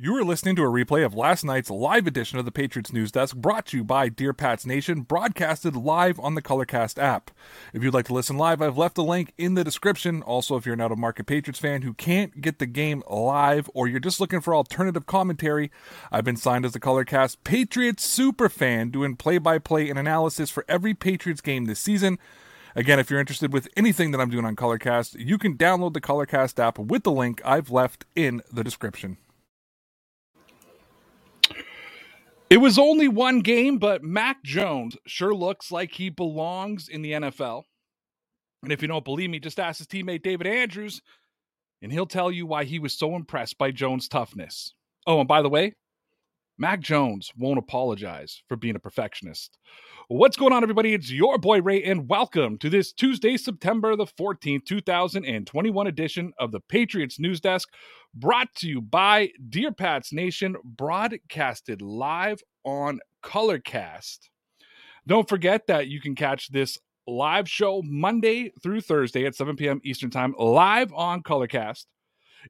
You are listening to a replay of last night's live edition of the Patriots News Desk brought to you by Dear Pats Nation, broadcasted live on the Colorcast app. If you'd like to listen live, I've left a link in the description. Also, if you're an out of market Patriots fan who can't get the game live or you're just looking for alternative commentary, I've been signed as the Colorcast Patriots super fan doing play by play and analysis for every Patriots game this season. Again, if you're interested with anything that I'm doing on Colorcast, you can download the Colorcast app with the link I've left in the description. It was only one game, but Mac Jones sure looks like he belongs in the NFL. And if you don't believe me, just ask his teammate David Andrews, and he'll tell you why he was so impressed by Jones' toughness. Oh, and by the way, Mac Jones won't apologize for being a perfectionist. What's going on, everybody? It's your boy Ray, and welcome to this Tuesday, September the 14th, 2021 edition of the Patriots News Desk, brought to you by Dear Pats Nation, broadcasted live on Colorcast. Don't forget that you can catch this live show Monday through Thursday at 7 p.m. Eastern Time, live on Colorcast.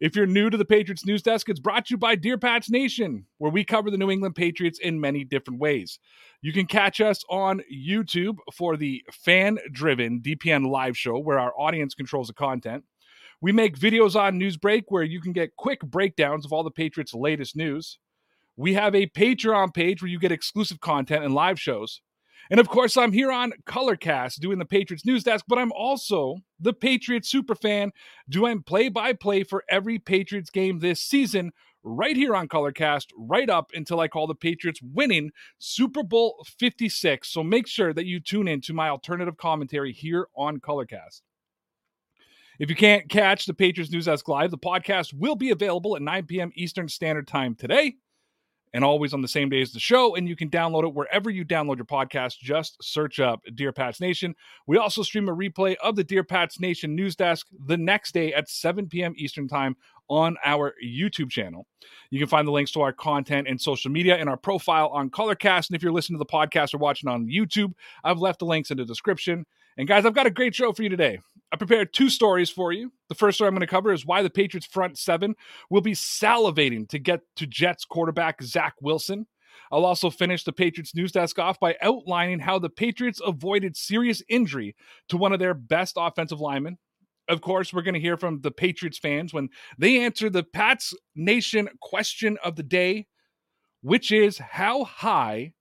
If you're new to the Patriots News Desk, it's brought to you by Dear Pats Nation, where we cover the New England Patriots in many different ways. You can catch us on YouTube for the fan driven DPN live show, where our audience controls the content. We make videos on Newsbreak, where you can get quick breakdowns of all the Patriots' latest news. We have a Patreon page where you get exclusive content and live shows. And of course, I'm here on Colorcast doing the Patriots news desk, but I'm also the Patriots superfan doing play by play for every Patriots game this season, right here on Colorcast, right up until I call the Patriots winning Super Bowl 56. So make sure that you tune in to my alternative commentary here on Colorcast. If you can't catch the Patriots News Desk Live, the podcast will be available at 9 p.m. Eastern Standard Time today and always on the same day as the show. And you can download it wherever you download your podcast. Just search up Dear Pats Nation. We also stream a replay of the Dear Pats Nation news desk the next day at 7 p.m. Eastern Time on our YouTube channel. You can find the links to our content and social media in our profile on Colorcast. And if you're listening to the podcast or watching on YouTube, I've left the links in the description. And guys, I've got a great show for you today. I prepared two stories for you. The first story I'm going to cover is why the Patriots front seven will be salivating to get to Jets quarterback Zach Wilson. I'll also finish the Patriots news desk off by outlining how the Patriots avoided serious injury to one of their best offensive linemen. Of course, we're going to hear from the Patriots fans when they answer the Pats Nation question of the day, which is how high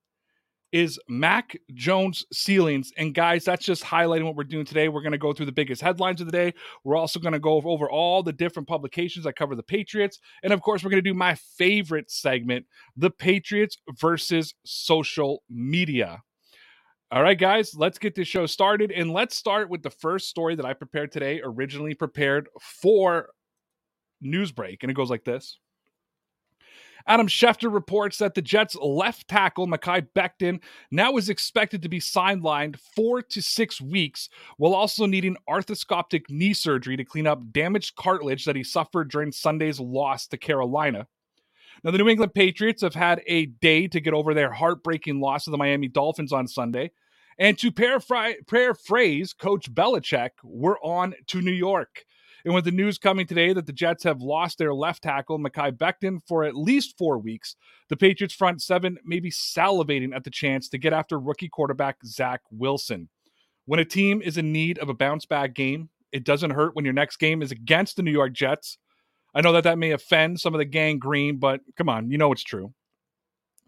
is Mac Jones ceilings. And guys, that's just highlighting what we're doing today. We're going to go through the biggest headlines of the day. We're also going to go over all the different publications that cover the Patriots. And of course, we're going to do my favorite segment the Patriots versus social media. All right, guys, let's get this show started. And let's start with the first story that I prepared today, originally prepared for Newsbreak. And it goes like this. Adam Schefter reports that the Jets' left tackle, Mekhi Becton, now is expected to be sidelined four to six weeks, while also needing arthroscopic knee surgery to clean up damaged cartilage that he suffered during Sunday's loss to Carolina. Now, the New England Patriots have had a day to get over their heartbreaking loss to the Miami Dolphins on Sunday. And to paraphrase Coach Belichick, we're on to New York. And with the news coming today that the Jets have lost their left tackle, Mekhi Becton, for at least four weeks, the Patriots front seven may be salivating at the chance to get after rookie quarterback Zach Wilson. When a team is in need of a bounce back game, it doesn't hurt when your next game is against the New York Jets. I know that that may offend some of the gang green, but come on, you know it's true.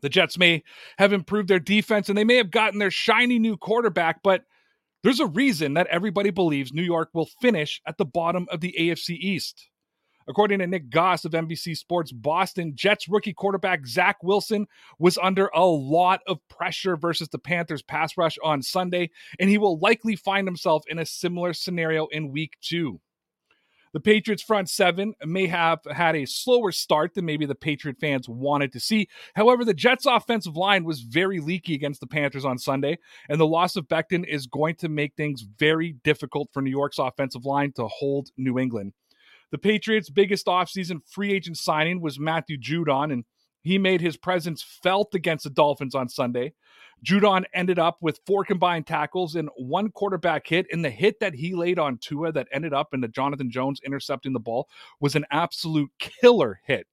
The Jets may have improved their defense and they may have gotten their shiny new quarterback, but there's a reason that everybody believes New York will finish at the bottom of the AFC East. According to Nick Goss of NBC Sports Boston, Jets rookie quarterback Zach Wilson was under a lot of pressure versus the Panthers pass rush on Sunday, and he will likely find himself in a similar scenario in week two. The Patriots' front seven may have had a slower start than maybe the Patriot fans wanted to see. However, the Jets' offensive line was very leaky against the Panthers on Sunday, and the loss of Becton is going to make things very difficult for New York's offensive line to hold New England. The Patriots' biggest offseason free agent signing was Matthew Judon, and he made his presence felt against the Dolphins on Sunday. Judon ended up with four combined tackles and one quarterback hit, and the hit that he laid on Tua that ended up in the Jonathan Jones intercepting the ball was an absolute killer hit.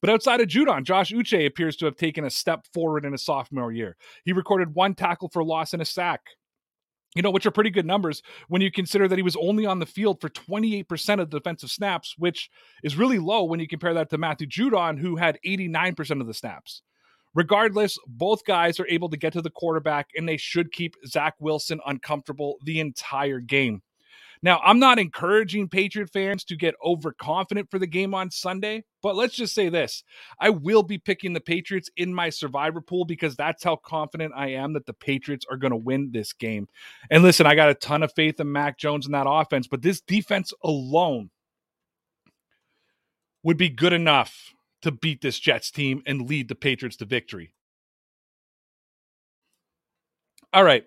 But outside of Judon, Josh Uche appears to have taken a step forward in his sophomore year. He recorded one tackle for loss and a sack you know, which are pretty good numbers when you consider that he was only on the field for 28% of the defensive snaps, which is really low when you compare that to Matthew Judon, who had 89% of the snaps. Regardless, both guys are able to get to the quarterback, and they should keep Zach Wilson uncomfortable the entire game. Now, I'm not encouraging Patriot fans to get overconfident for the game on Sunday, but let's just say this. I will be picking the Patriots in my survivor pool because that's how confident I am that the Patriots are going to win this game. And listen, I got a ton of faith in Mac Jones and that offense, but this defense alone would be good enough to beat this Jets team and lead the Patriots to victory. All right.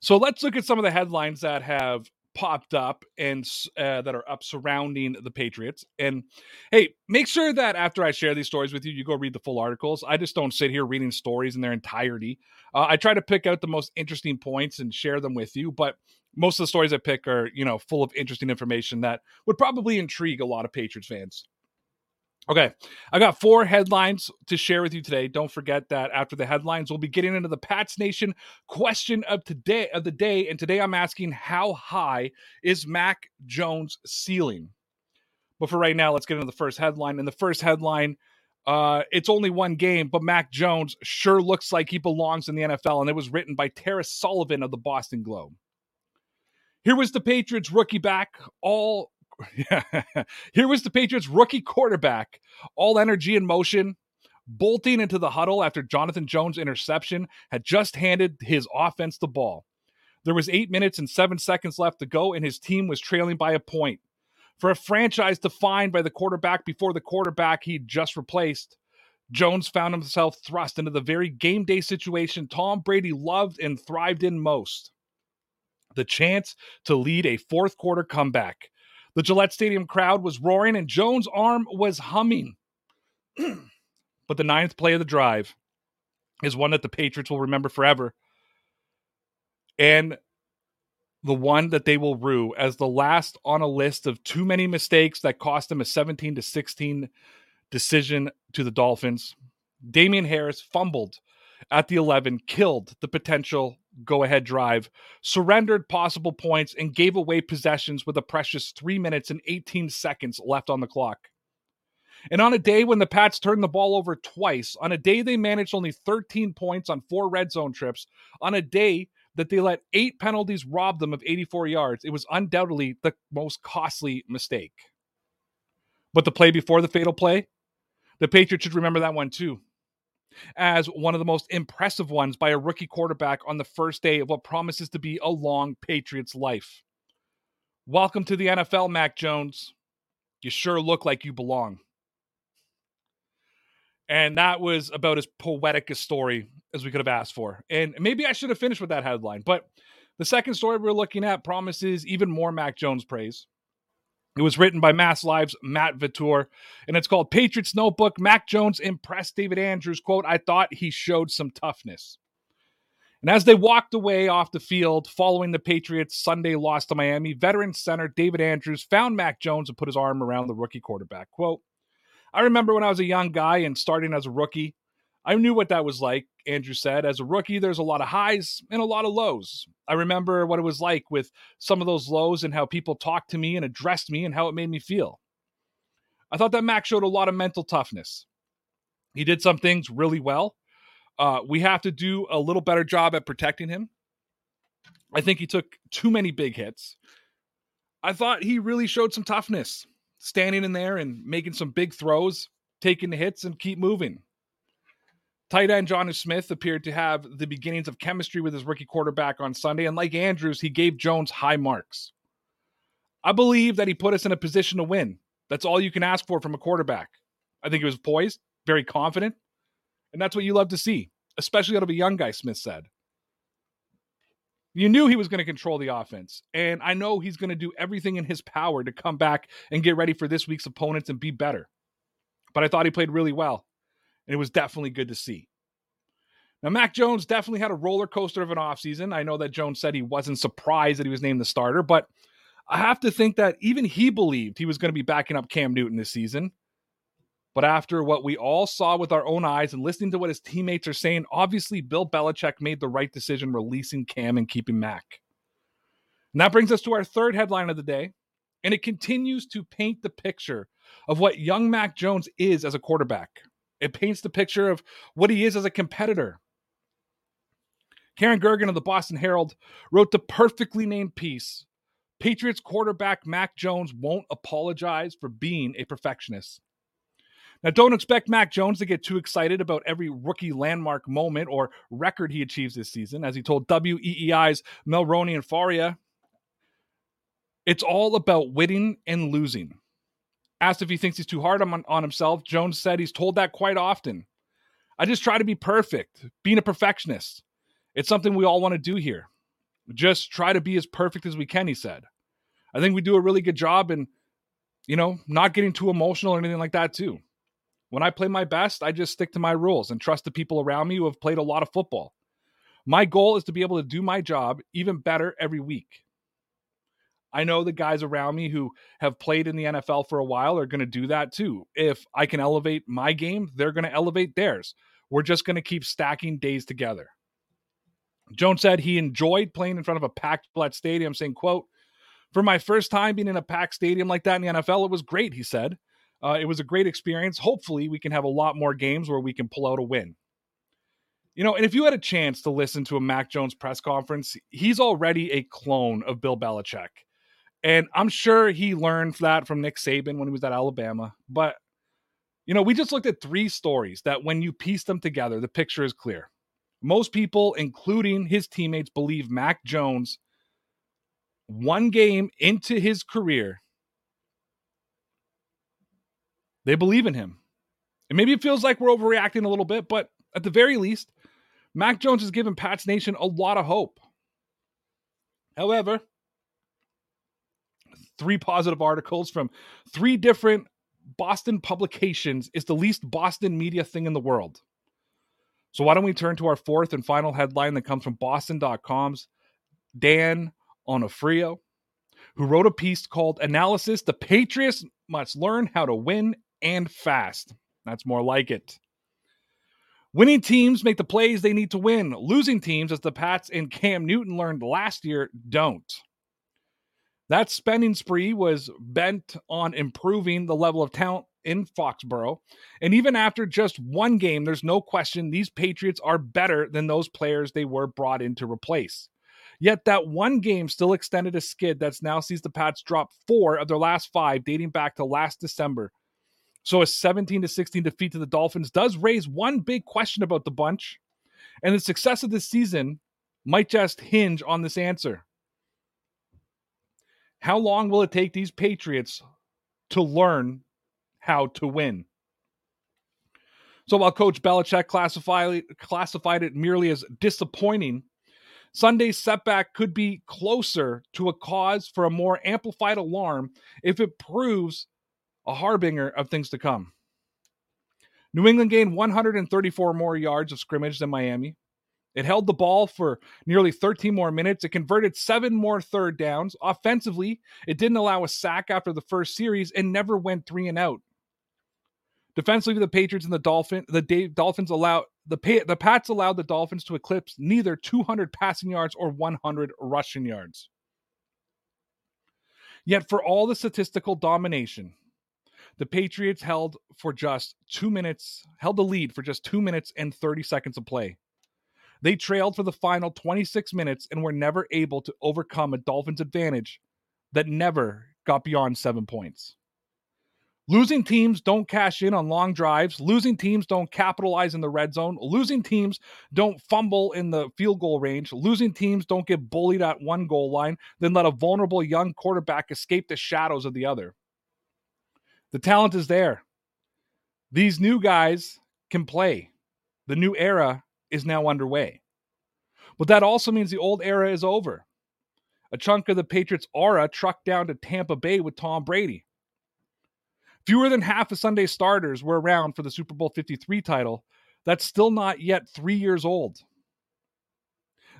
So let's look at some of the headlines that have popped up and uh, that are up surrounding the Patriots. And hey, make sure that after I share these stories with you, you go read the full articles. I just don't sit here reading stories in their entirety. Uh, I try to pick out the most interesting points and share them with you, but most of the stories I pick are, you know, full of interesting information that would probably intrigue a lot of Patriots fans. Okay, I got four headlines to share with you today. Don't forget that after the headlines, we'll be getting into the Pats Nation question of today of the day. And today I'm asking how high is Mac Jones' ceiling? But for right now, let's get into the first headline. And the first headline, uh, it's only one game, but Mac Jones sure looks like he belongs in the NFL. And it was written by Tara Sullivan of the Boston Globe. Here was the Patriots rookie back, all Here was the Patriots rookie quarterback, all energy and motion, bolting into the huddle after Jonathan Jones' interception had just handed his offense the ball. There was eight minutes and seven seconds left to go, and his team was trailing by a point. For a franchise defined by the quarterback before the quarterback he'd just replaced, Jones found himself thrust into the very game day situation Tom Brady loved and thrived in most the chance to lead a fourth quarter comeback. The Gillette Stadium crowd was roaring and Jones' arm was humming. but the ninth play of the drive is one that the Patriots will remember forever. And the one that they will rue as the last on a list of too many mistakes that cost them a 17 to 16 decision to the Dolphins. Damien Harris fumbled at the 11, killed the potential go ahead drive, surrendered possible points, and gave away possessions with a precious three minutes and 18 seconds left on the clock. And on a day when the Pats turned the ball over twice, on a day they managed only 13 points on four red zone trips, on a day that they let eight penalties rob them of 84 yards, it was undoubtedly the most costly mistake. But the play before the fatal play, the Patriots should remember that one too as one of the most impressive ones by a rookie quarterback on the first day of what promises to be a long Patriots life. Welcome to the NFL, Mac Jones. You sure look like you belong. And that was about as poetic a story as we could have asked for. And maybe I should have finished with that headline. But the second story we're looking at promises even more Mac Jones praise. It was written by Mass Live's Matt Vautour, and it's called Patriots Notebook. Mac Jones impressed David Andrews. Quote, I thought he showed some toughness. And as they walked away off the field following the Patriots' Sunday loss to Miami, veteran center David Andrews found Mac Jones and put his arm around the rookie quarterback. Quote, I remember when I was a young guy and starting as a rookie, I knew what that was like, Andrew said. As a rookie, there's a lot of highs and a lot of lows. I remember what it was like with some of those lows and how people talked to me and addressed me and how it made me feel. I thought that Max showed a lot of mental toughness. He did some things really well. Uh, we have to do a little better job at protecting him. I think he took too many big hits. I thought he really showed some toughness, standing in there and making some big throws, taking the hits, and keep moving. Tight end Jonnu Smith appeared to have the beginnings of chemistry with his rookie quarterback on Sunday, and like Andrews, he gave Jones high marks. I believe that he put us in a position to win. That's all you can ask for from a quarterback. I think he was poised, very confident, and that's what you love to see, especially out of a young guy, Smith said. You knew he was going to control the offense, and I know he's going to do everything in his power to come back and get ready for this week's opponents and be better. But I thought he played really well, and it was definitely good to see. Now, Mac Jones definitely had a roller coaster of an offseason. I know that Jones said he wasn't surprised that he was named the starter, but I have to think that even he believed he was going to be backing up Cam Newton this season. But after what we all saw with our own eyes and listening to what his teammates are saying, obviously Bill Belichick made the right decision releasing Cam and keeping Mac. And that brings us to our third headline of the day. And it continues to paint the picture of what young Mac Jones is as a quarterback. It paints the picture of what he is as a competitor. Karen Guregian of the Boston Herald wrote the perfectly named piece Patriots quarterback Mac Jones won't apologize for being a perfectionist. Now, don't expect Mac Jones to get too excited about every rookie landmark moment or record he achieves this season. As he told WEEI's Merloni and Fauria, it's all about winning and losing. Asked if he thinks he's too hard on, on himself, Jones said he's told that quite often. I just try to be perfect, being a perfectionist. It's something we all want to do here. Just try to be as perfect as we can, he said. I think we do a really good job in, you know, not getting too emotional or anything like that, too. When I play my best, I just stick to my rules and trust the people around me who have played a lot of football. My goal is to be able to do my job even better every week. I know the guys around me who have played in the NFL for a while are going to do that too. If I can elevate my game, they're going to elevate theirs. We're just going to keep stacking days together. Jones said he enjoyed playing in front of a packed Gillette Stadium, saying, quote, for my first time being in a packed stadium like that in the NFL, it was great, he said. Uh, it was a great experience. Hopefully, we can have a lot more games where we can pull out a win. You know, and if you had a chance to listen to a Mac Jones press conference, he's already a clone of Bill Belichick. And I'm sure he learned that from Nick Saban when he was at Alabama. But, you know, we just looked at three stories that when you piece them together, the picture is clear. Most people, including his teammates, believe Mac Jones, one game into his career, they believe in him. And maybe it feels like we're overreacting a little bit, but at the very least, Mac Jones has given Pats Nation a lot of hope. However, three positive articles from three different Boston publications is the least Boston media thing in the world. So why don't we turn to our fourth and final headline that comes from Boston.com's Dan Onofrio, who wrote a piece called Analysis The Patriots Must Learn How to Win and fast. That's more like it. Winning teams make the plays they need to win. Losing teams, as the Pats and Cam Newton learned last year, don't. That spending spree was bent on improving the level of talent in Foxborough. And even after just one game, there's no question these Patriots are better than those players they were brought in to replace. Yet that one game still extended a skid that's now sees the Pats drop four of their last five, dating back to last December. So a 17 to 16 defeat to the Dolphins does raise one big question about the bunch, and the success of this season might just hinge on this answer. How long will it take these Patriots to learn how to win? So while Coach Belichick classified, classified it merely as disappointing, Sunday's setback could be closer to a cause for a more amplified alarm if it proves a harbinger of things to come. New England gained 134 more yards of scrimmage than Miami. It held the ball for nearly 13 more minutes. It converted seven more third downs. Offensively, it didn't allow a sack after the first series and never went three and out. Defensively, the Patriots and the Dolphin, the Dolphins allowed the the Pats allowed the Dolphins to eclipse neither 200 passing yards or 100 rushing yards. Yet, for all the statistical domination, the Patriots held for just two minutes, held the lead for just two minutes and 30 seconds of play. They trailed for the final 26 minutes and were never able to overcome a Dolphins advantage that never got beyond seven points. Losing teams don't cash in on long drives. Losing teams don't capitalize in the red zone. Losing teams don't fumble in the field goal range. Losing teams don't get bullied at one goal line, then let a vulnerable young quarterback escape the shadows of the other. The talent is there. These new guys can play. The new era is now underway. But that also means the old era is over. A chunk of the Patriots' aura trucked down to Tampa Bay with Tom Brady. Fewer than half of Sunday starters were around for the Super Bowl 53 title. That's still not yet three years old.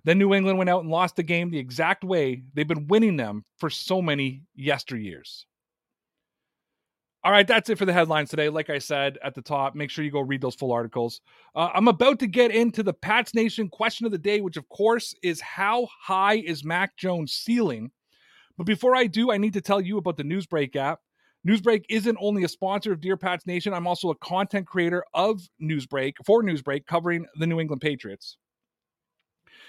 Then New England went out and lost the game the exact way they've been winning them for so many yesteryears. All right, that's it for the headlines today. Like I said at the top, make sure you go read those full articles. Uh, I'm about to get into the Pats Nation question of the day, which of course is how high is Mac Jones' ceiling? But before I do, I need to tell you about the Newsbreak app. Newsbreak isn't only a sponsor of Dear Pats Nation, I'm also a content creator of Newsbreak for Newsbreak covering the New England Patriots.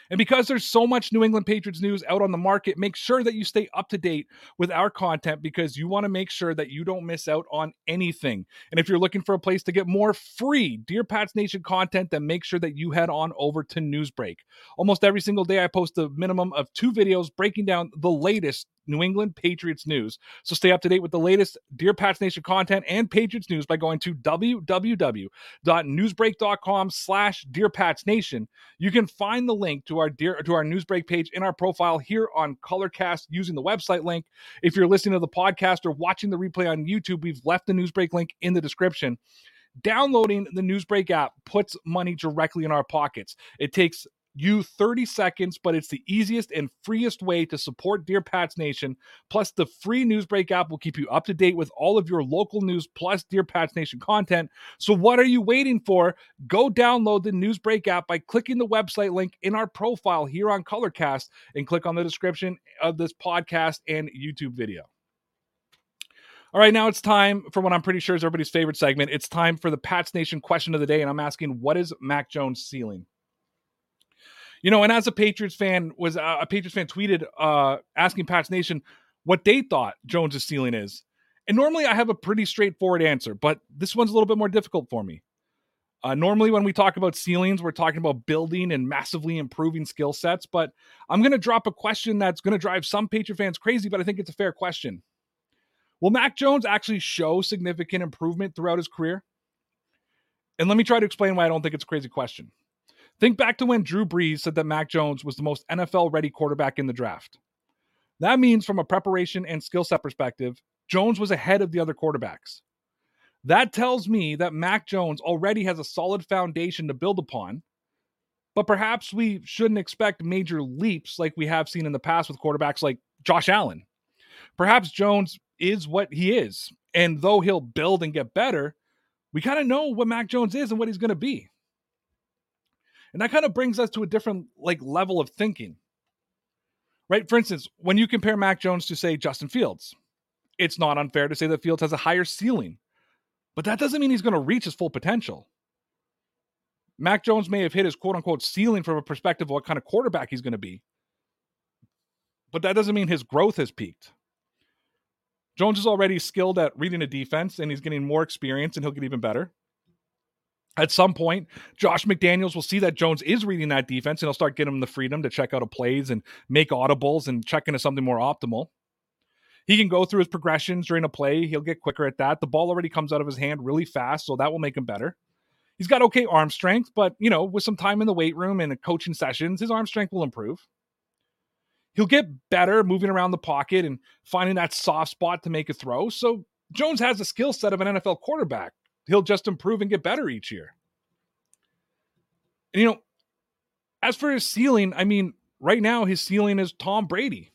And because there's so much New England Patriots news out on the market, make sure that you stay up to date with our content because you want to make sure that you don't miss out on anything. And if you're looking for a place to get more free Dear Pats Nation content, then make sure that you head on over to Newsbreak. Almost every single day, I post a minimum of two videos breaking down the latest New England Patriots news. So stay up to date with the latest Dear Pats Nation content and Patriots news by going to www.newsbreak.com slash Dear Pats Nation. You can find the link to our Dear to our Newsbreak page in our profile here on Colorcast using the website link. If you're listening to the podcast or watching the replay on YouTube, we've left the Newsbreak link in the description. Downloading the Newsbreak app puts money directly in our pockets. It takes you 30 seconds, but it's the easiest and freest way to support Dear Pats Nation. Plus, the free Newsbreak app will keep you up to date with all of your local news plus Dear Pats Nation content. So, what are you waiting for? Go download the Newsbreak app by clicking the website link in our profile here on Colorcast and click on the description of this podcast and YouTube video. All right, now it's time for what I'm pretty sure is everybody's favorite segment. It's time for the Pats Nation question of the day, and I'm asking, what is Mac Jones' ceiling? You know, and as a Patriots fan, was uh, a Patriots fan tweeted uh, asking Pats Nation what they thought Jones's ceiling is. And normally I have a pretty straightforward answer, but this one's a little bit more difficult for me. Uh, normally, when we talk about ceilings, we're talking about building and massively improving skill sets. But I'm going to drop a question that's going to drive some Patriot fans crazy, but I think it's a fair question. Will Mac Jones actually show significant improvement throughout his career? And let me try to explain why I don't think it's a crazy question. Think back to when Drew Brees said that Mac Jones was the most NFL ready quarterback in the draft. That means, from a preparation and skill set perspective, Jones was ahead of the other quarterbacks. That tells me that Mac Jones already has a solid foundation to build upon, but perhaps we shouldn't expect major leaps like we have seen in the past with quarterbacks like Josh Allen. Perhaps Jones is what he is, and though he'll build and get better, we kind of know what Mac Jones is and what he's going to be. And that kind of brings us to a different like level of thinking. Right? For instance, when you compare Mac Jones to say Justin Fields, it's not unfair to say that Fields has a higher ceiling. But that doesn't mean he's going to reach his full potential. Mac Jones may have hit his quote unquote ceiling from a perspective of what kind of quarterback he's going to be. But that doesn't mean his growth has peaked. Jones is already skilled at reading a defense and he's getting more experience and he'll get even better. At some point, Josh McDaniels will see that Jones is reading that defense and he'll start getting him the freedom to check out a plays and make audibles and check into something more optimal. He can go through his progressions during a play. He'll get quicker at that. The ball already comes out of his hand really fast, so that will make him better. He's got okay arm strength, but you know, with some time in the weight room and coaching sessions, his arm strength will improve. He'll get better moving around the pocket and finding that soft spot to make a throw. So Jones has the skill set of an NFL quarterback he'll just improve and get better each year. And, you know, as for his ceiling, I mean, right now his ceiling is Tom Brady,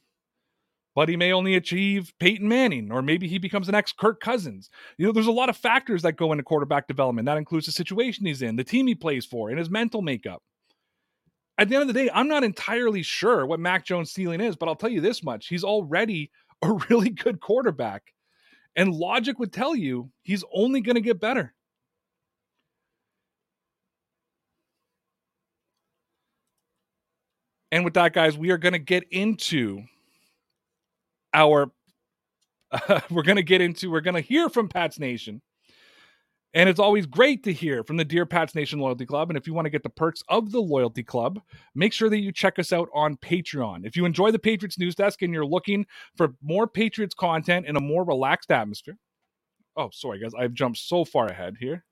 but he may only achieve Peyton Manning, or maybe he becomes an ex Kirk Cousins. You know, there's a lot of factors that go into quarterback development. That includes the situation he's in, the team he plays for, and his mental makeup. At the end of the day, I'm not entirely sure what Mac Jones' ceiling is, but I'll tell you this much: he's already a really good quarterback. And logic would tell you he's only going to get better. And with that, guys, we are going to get into our Uh, we're going to get into, we're going to hear from Pats Nation. And it's always great to hear from the Dear Pats Nation Loyalty Club. And if you want to get the perks of the Loyalty Club, make sure that you check us out on Patreon. If you enjoy the Patriots News Desk and you're looking for more Patriots content in a more relaxed atmosphere, oh, sorry, guys, I've jumped so far ahead here.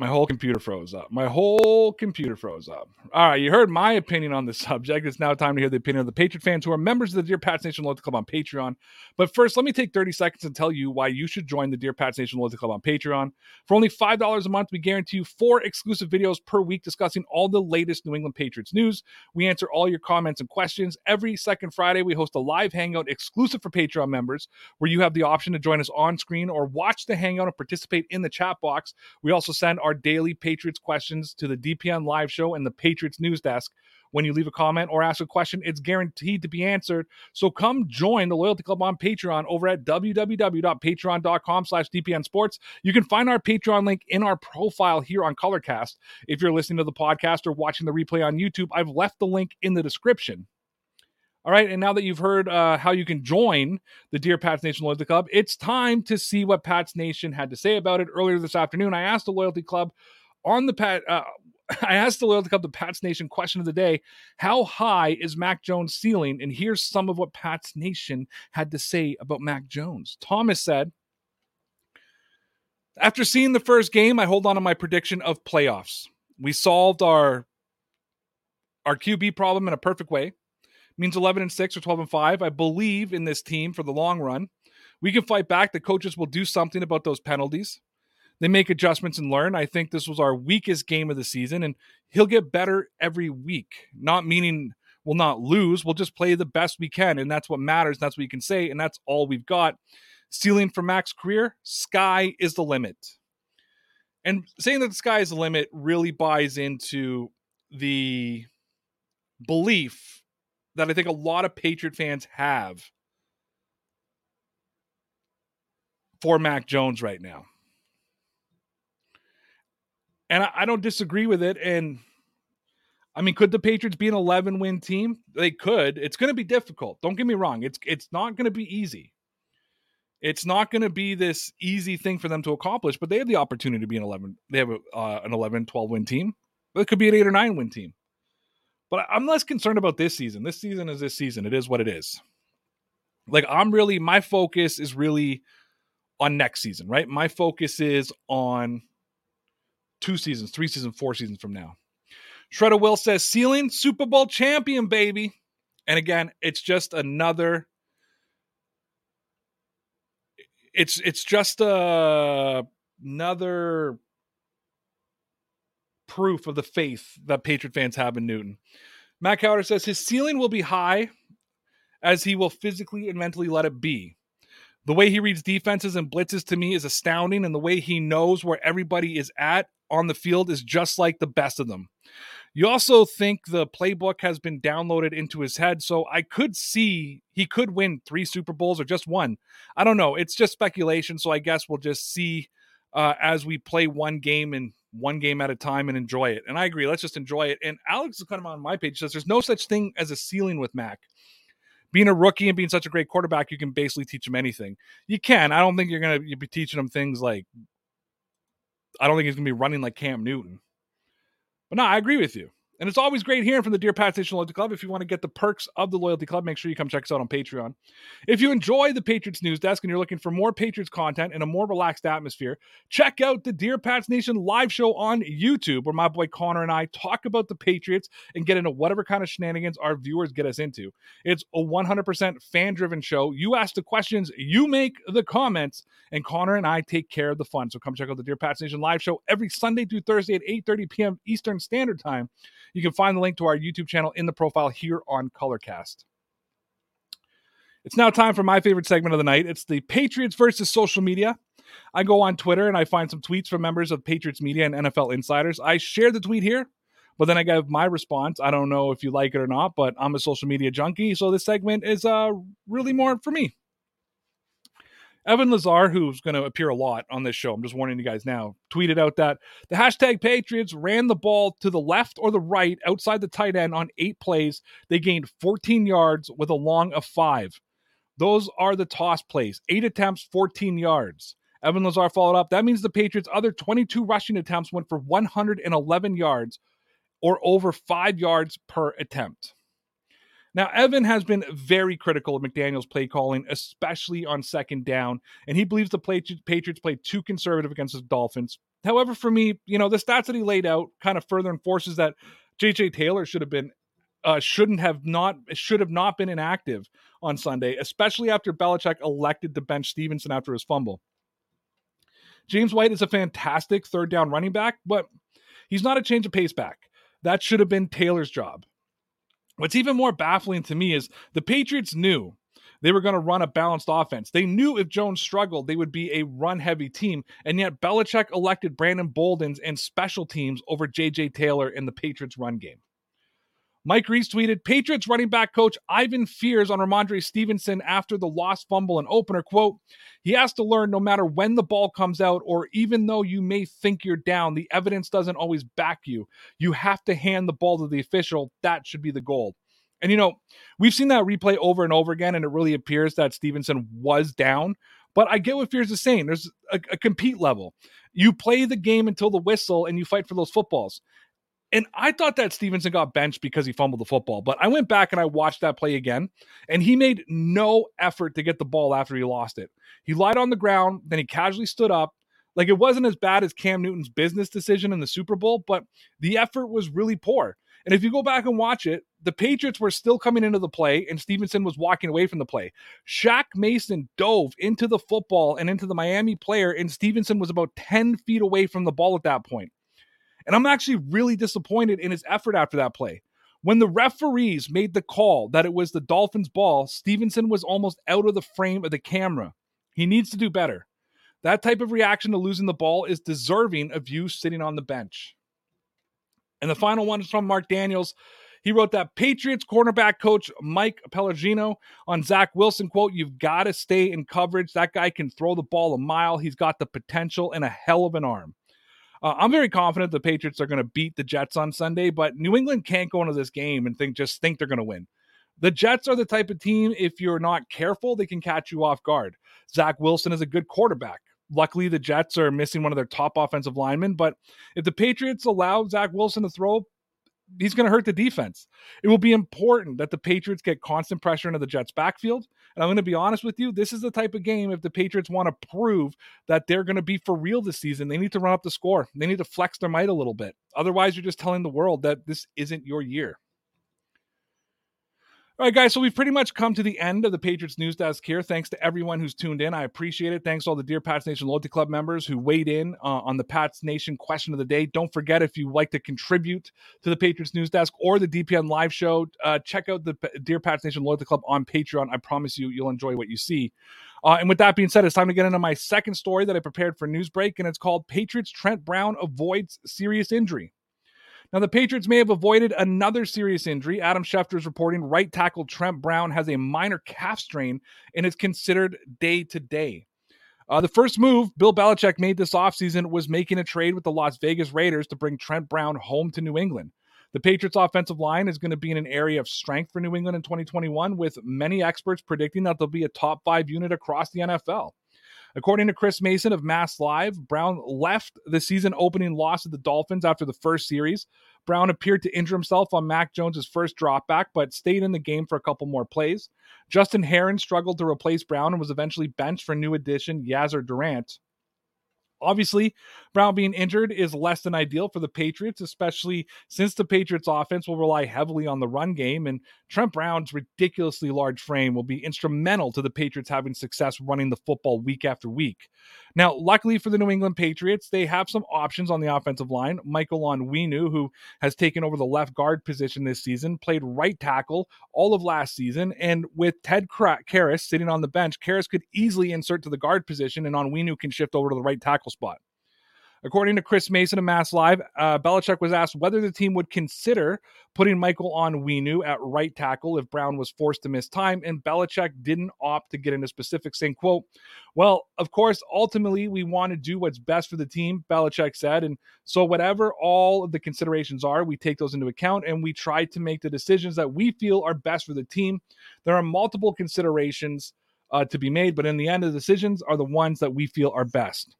My whole computer froze up. My whole computer froze up. All right, you heard my opinion on this subject. It's now time to hear the opinion of the Patriot fans who are members of the Dear Pats Nation Loyalty Club on Patreon. But first, let me take 30 seconds and tell you why you should join the Dear Pats Nation Loyalty Club on Patreon. For only $5 a month, we guarantee you four exclusive videos per week discussing all the latest New England Patriots news. We answer all your comments and questions. Every second Friday, we host a live hangout exclusive for Patreon members where you have the option to join us on screen or watch the hangout and participate in the chat box. We also send our daily Patriots questions to the DPN live show and the Patriots news desk. When you leave a comment or ask a question, it's guaranteed to be answered. So come join the Loyalty Club on Patreon over at www.patreon.com slash DPN Sports. You can find our Patreon link in our profile here on Colorcast. If you're listening to the podcast or watching the replay on YouTube, I've left the link in the description. All right, and now that you've heard uh, how you can join the Dear Pats Nation Loyalty Club, it's time to see what Pats Nation had to say about it. Earlier this afternoon, I asked the Loyalty Club on the Pat. Uh, I asked the Loyalty Club the Pats Nation question of the day: How high is Mac Jones' ceiling? And here's some of what Pats Nation had to say about Mac Jones. Thomas said, "After seeing the first game, I hold on to my prediction of playoffs. We solved our our QB problem in a perfect way. Means 11 and 6 or 12 and 5. I believe in this team for the long run. We can fight back. The coaches will do something about those penalties they make adjustments and learn. I think this was our weakest game of the season, and he'll get better every week. Not meaning we'll not lose, we'll just play the best we can, and that's what matters. That's what you can say, and that's all we've got. Ceiling for Mac's career, sky is the limit. And saying that the sky is the limit really buys into the belief that I think a lot of Patriot fans have for Mac Jones right now and I, I don't disagree with it. And I mean, could the Patriots be an 11 win team? They could. It's going to be difficult. Don't get me wrong. It's it's not going to be easy. It's not going to be this easy thing for them to accomplish, but they have the opportunity to be an 11. They have a, uh, an 11, 12 win team. It could be an 8 or 9 win team. But I'm less concerned about this season. This season is this season. It is what it is. Like I'm really my focus is really on next season, right? My focus is on two seasons, three seasons, four seasons from now. Shredder Will says, ceiling Super Bowl champion, baby. And again, it's just another. It's it's just a, another proof of the faith that Patriot fans have in Newton. Matt Cowder says his ceiling will be high as he will physically and mentally let it be. The way he reads defenses and blitzes to me is astounding, and the way he knows where everybody is at on the field is just like the best of them. You also think the playbook has been downloaded into his head, so I could see he could win three Super Bowls or just one. I don't know. It's just speculation, so I guess we'll just see uh, as we play one game and one game at a time and enjoy it. And I agree. Let's just enjoy it. And Alex is kind of on my page says there's no such thing as a ceiling with Mac being a rookie and being such a great quarterback, you can basically teach him anything. You can. I don't think you're to be teaching him things like, I don't think he's to be running like Cam Newton. But no, I agree with you. And it's always great hearing from the Dear Pat Nation Loyalty Club. If you want to get the perks of the Loyalty Club, make sure you come check us out on Patreon. If you enjoy the Patriots News Desk and you're looking for more Patriots content in a more relaxed atmosphere, check out the Dear Pats Nation live show on YouTube, where my boy Connor and I talk about the Patriots and get into whatever kind of shenanigans our viewers get us into. It's a 100% fan driven show. You ask the questions, you make the comments, and Connor and I take care of the fun. So come check out the Dear Pats Nation live show every Sunday through Thursday at 8:30 p.m. Eastern Standard Time. You can find the link to our YouTube channel in the profile here on Colorcast. It's now time for my favorite segment of the night. It's the Patriots versus social media. I go on Twitter and I find some tweets from members of Patriots media and NFL insiders. I share the tweet here, but then I give my response. I don't know if you like it or not, but I'm a social media junkie, so this segment is uh really more for me. Evan Lazar, who's going to appear a lot on this show, I'm just warning you guys now, tweeted out that the hashtag Patriots ran the ball to the left or the right outside the tight end on eight plays. They gained 14 yards with a long of five. Those are the toss plays. Eight attempts, 14 yards. Evan Lazar followed up. That means the Patriots' other 22 rushing attempts went for 111 yards or over five yards per attempt. Now, Evan has been very critical of McDaniels' play calling, especially on second down, and he believes the Patriots played too conservative against the Dolphins. However, for me, you know, the stats that he laid out kind of further enforces that JJ Taylor should have been uh, shouldn't have not should have not been inactive on Sunday, especially after Belichick elected to bench Stevenson after his fumble. James White is a fantastic third down running back, but he's not a change of pace back. That should have been Taylor's job. What's even more baffling to me is the Patriots knew they were going to run a balanced offense. They knew if Jones struggled, they would be a run heavy team. And yet Belichick elected Brandon Bolden's and special teams over JJ Taylor in the Patriots run game. Mike Reiss tweeted, Patriots running back coach Ivan Fears on Rhamondre Stevenson after the lost fumble and opener. Quote, he has to learn no matter when the ball comes out or even though you may think you're down, the evidence doesn't always back you. You have to hand the ball to the official. That should be the goal. And you know, we've seen that replay over and over again, and it really appears that Stevenson was down. But I get what Fears is saying. There's a, a compete level. You play the game until the whistle and you fight for those footballs. And I thought that Stevenson got benched because he fumbled the football, but I went back and I watched that play again, and he made no effort to get the ball after he lost it. He lied on the ground, then he casually stood up. Like it wasn't as bad as Cam Newton's business decision in the Super Bowl, but the effort was really poor. And if you go back and watch it, the Patriots were still coming into the play, and Stevenson was walking away from the play. Shaq Mason dove into the football and into the Miami player, and Stevenson was about 10 feet away from the ball at that point. And I'm actually really disappointed in his effort after that play. When the referees made the call that it was the Dolphins' ball, Stevenson was almost out of the frame of the camera. He needs to do better. That type of reaction to losing the ball is deserving of you sitting on the bench. And the final one is from Mark Daniels. He wrote that Patriots cornerback coach Mike Pellegrino on Zach Wilson quote, You've got to stay in coverage. That guy can throw the ball a mile. He's got the potential and a hell of an arm. Uh, I'm very confident the Patriots are going to beat the Jets on Sunday, but New England can't go into this game and think just think they're going to win. The Jets are the type of team, if you're not careful, they can catch you off guard. Zach Wilson is a good quarterback. Luckily, the Jets are missing one of their top offensive linemen, but if the Patriots allow Zach Wilson to throw, he's going to hurt the defense. It will be important that the Patriots get constant pressure into the Jets' backfield. And I'm going to be honest with you, this is the type of game if the Patriots want to prove that they're going to be for real this season, they need to run up the score. They need to flex their might a little bit. Otherwise, you're just telling the world that this isn't your year. All right, guys. So we've pretty much come to the end of the Patriots news desk here. Thanks to everyone who's tuned in. I appreciate it. Thanks to all the Dear Pats Nation Loyalty Club members who weighed in uh, on the Pats Nation question of the day. Don't forget if you like to contribute to the Patriots news desk or the DPN live show, uh, check out the Dear Pats Nation Loyalty Club on Patreon. I promise you, you'll enjoy what you see. Uh, and with that being said, it's time to get into my second story that I prepared for Newsbreak, and it's called Patriots Trent Brown avoids serious injury. Now, the Patriots may have avoided another serious injury. Adam Schefter is reporting right tackle Trent Brown has a minor calf strain and is considered day to day. Uh, the first move Bill Belichick made this offseason was making a trade with the Las Vegas Raiders to bring Trent Brown home to New England. The Patriots' offensive line is going to be in an area of strength for New England in 2021, with many experts predicting that they'll be a top five unit across the NFL. According to Chris Mason of Mass Live, Brown left the season opening loss of the Dolphins after the first series. Brown appeared to injure himself on Mac Jones's first dropback, but stayed in the game for a couple more plays. Justin Herron struggled to replace Brown and was eventually benched for new addition Yasir Durant. Obviously, Brown being injured is less than ideal for the Patriots, especially since the Patriots offense will rely heavily on the run game, and Trent Brown's ridiculously large frame will be instrumental to the Patriots having success running the football week after week. Now, luckily for the New England Patriots, they have some options on the offensive line. Michael Onwenu, who has taken over the left guard position this season, played right tackle all of last season, and with Ted Karras sitting on the bench, Karras could easily insert to the guard position, and Onwenu can shift over to the right tackle spot. According to Chris Mason of Mass Live, uh, Belichick was asked whether the team would consider putting Michael Onwenu at right tackle if Brown was forced to miss time, and Belichick didn't opt to get into specifics, saying, quote, well, of course, ultimately we want to do what's best for the team, Belichick said, and so whatever all of the considerations are, we take those into account and we try to make the decisions that we feel are best for the team. There are multiple considerations uh, to be made, but in the end, the decisions are the ones that we feel are best.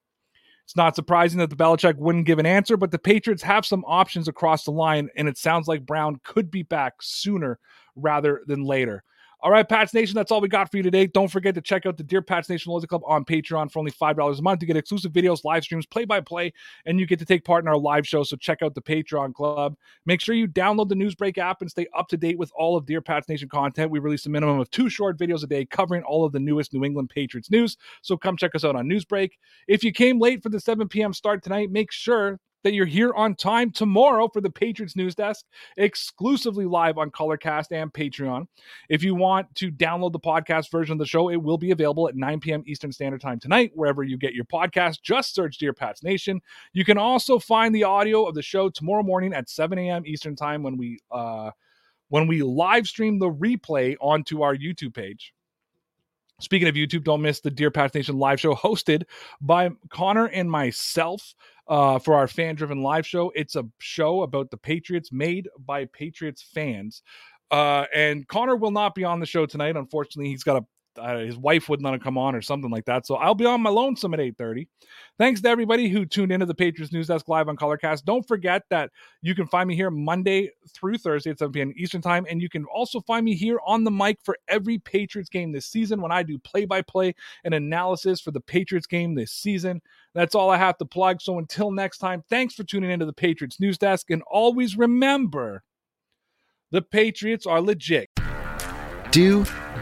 It's not surprising that the Belichick wouldn't give an answer, but the Patriots have some options across the line, and it sounds like Brown could be back sooner rather than later. All right, Pats Nation, that's all we got for you today. Don't forget to check out the Dear Pats Nation Loyalty Club on Patreon for only $5 a month to get exclusive videos, live streams, play by play, and you get to take part in our live show. So check out the Patreon Club. Make sure you download the Newsbreak app and stay up to date with all of Dear Pats Nation content. We release a minimum of two short videos a day covering all of the newest New England Patriots news. So come check us out on Newsbreak. If you came late for the 7 p.m. start tonight, make sure that you're here on time tomorrow for the Patriots News Desk, exclusively live on Colorcast and Patreon. If you want to download the podcast version of the show, it will be available at 9 p.m. Eastern Standard Time tonight, wherever you get your podcast. Just search Dear Pats Nation. You can also find the audio of the show tomorrow morning at 7 a.m. Eastern Time when we uh, when we live stream the replay onto our YouTube page. Speaking of YouTube, don't miss the Dear Pats Nation live show hosted by Connor and myself uh, for our fan driven live show. It's a show about the Patriots made by Patriots fans. Uh, and Connor will not be on the show tonight. Unfortunately, he's got a uh, his wife wouldn't let him come on or something like that. So I'll be on my lonesome at 8:30. Thanks to everybody who tuned into the Patriots News Desk live on Colorcast. Don't forget that you can find me here Monday through Thursday at 7 p.m. Eastern Time, and you can also find me here on the mic for every Patriots game this season when I do play-by-play and analysis for the Patriots game this season. That's all I have to plug. So until next time, thanks for tuning into the Patriots News Desk, and always remember, the Patriots are legit. Do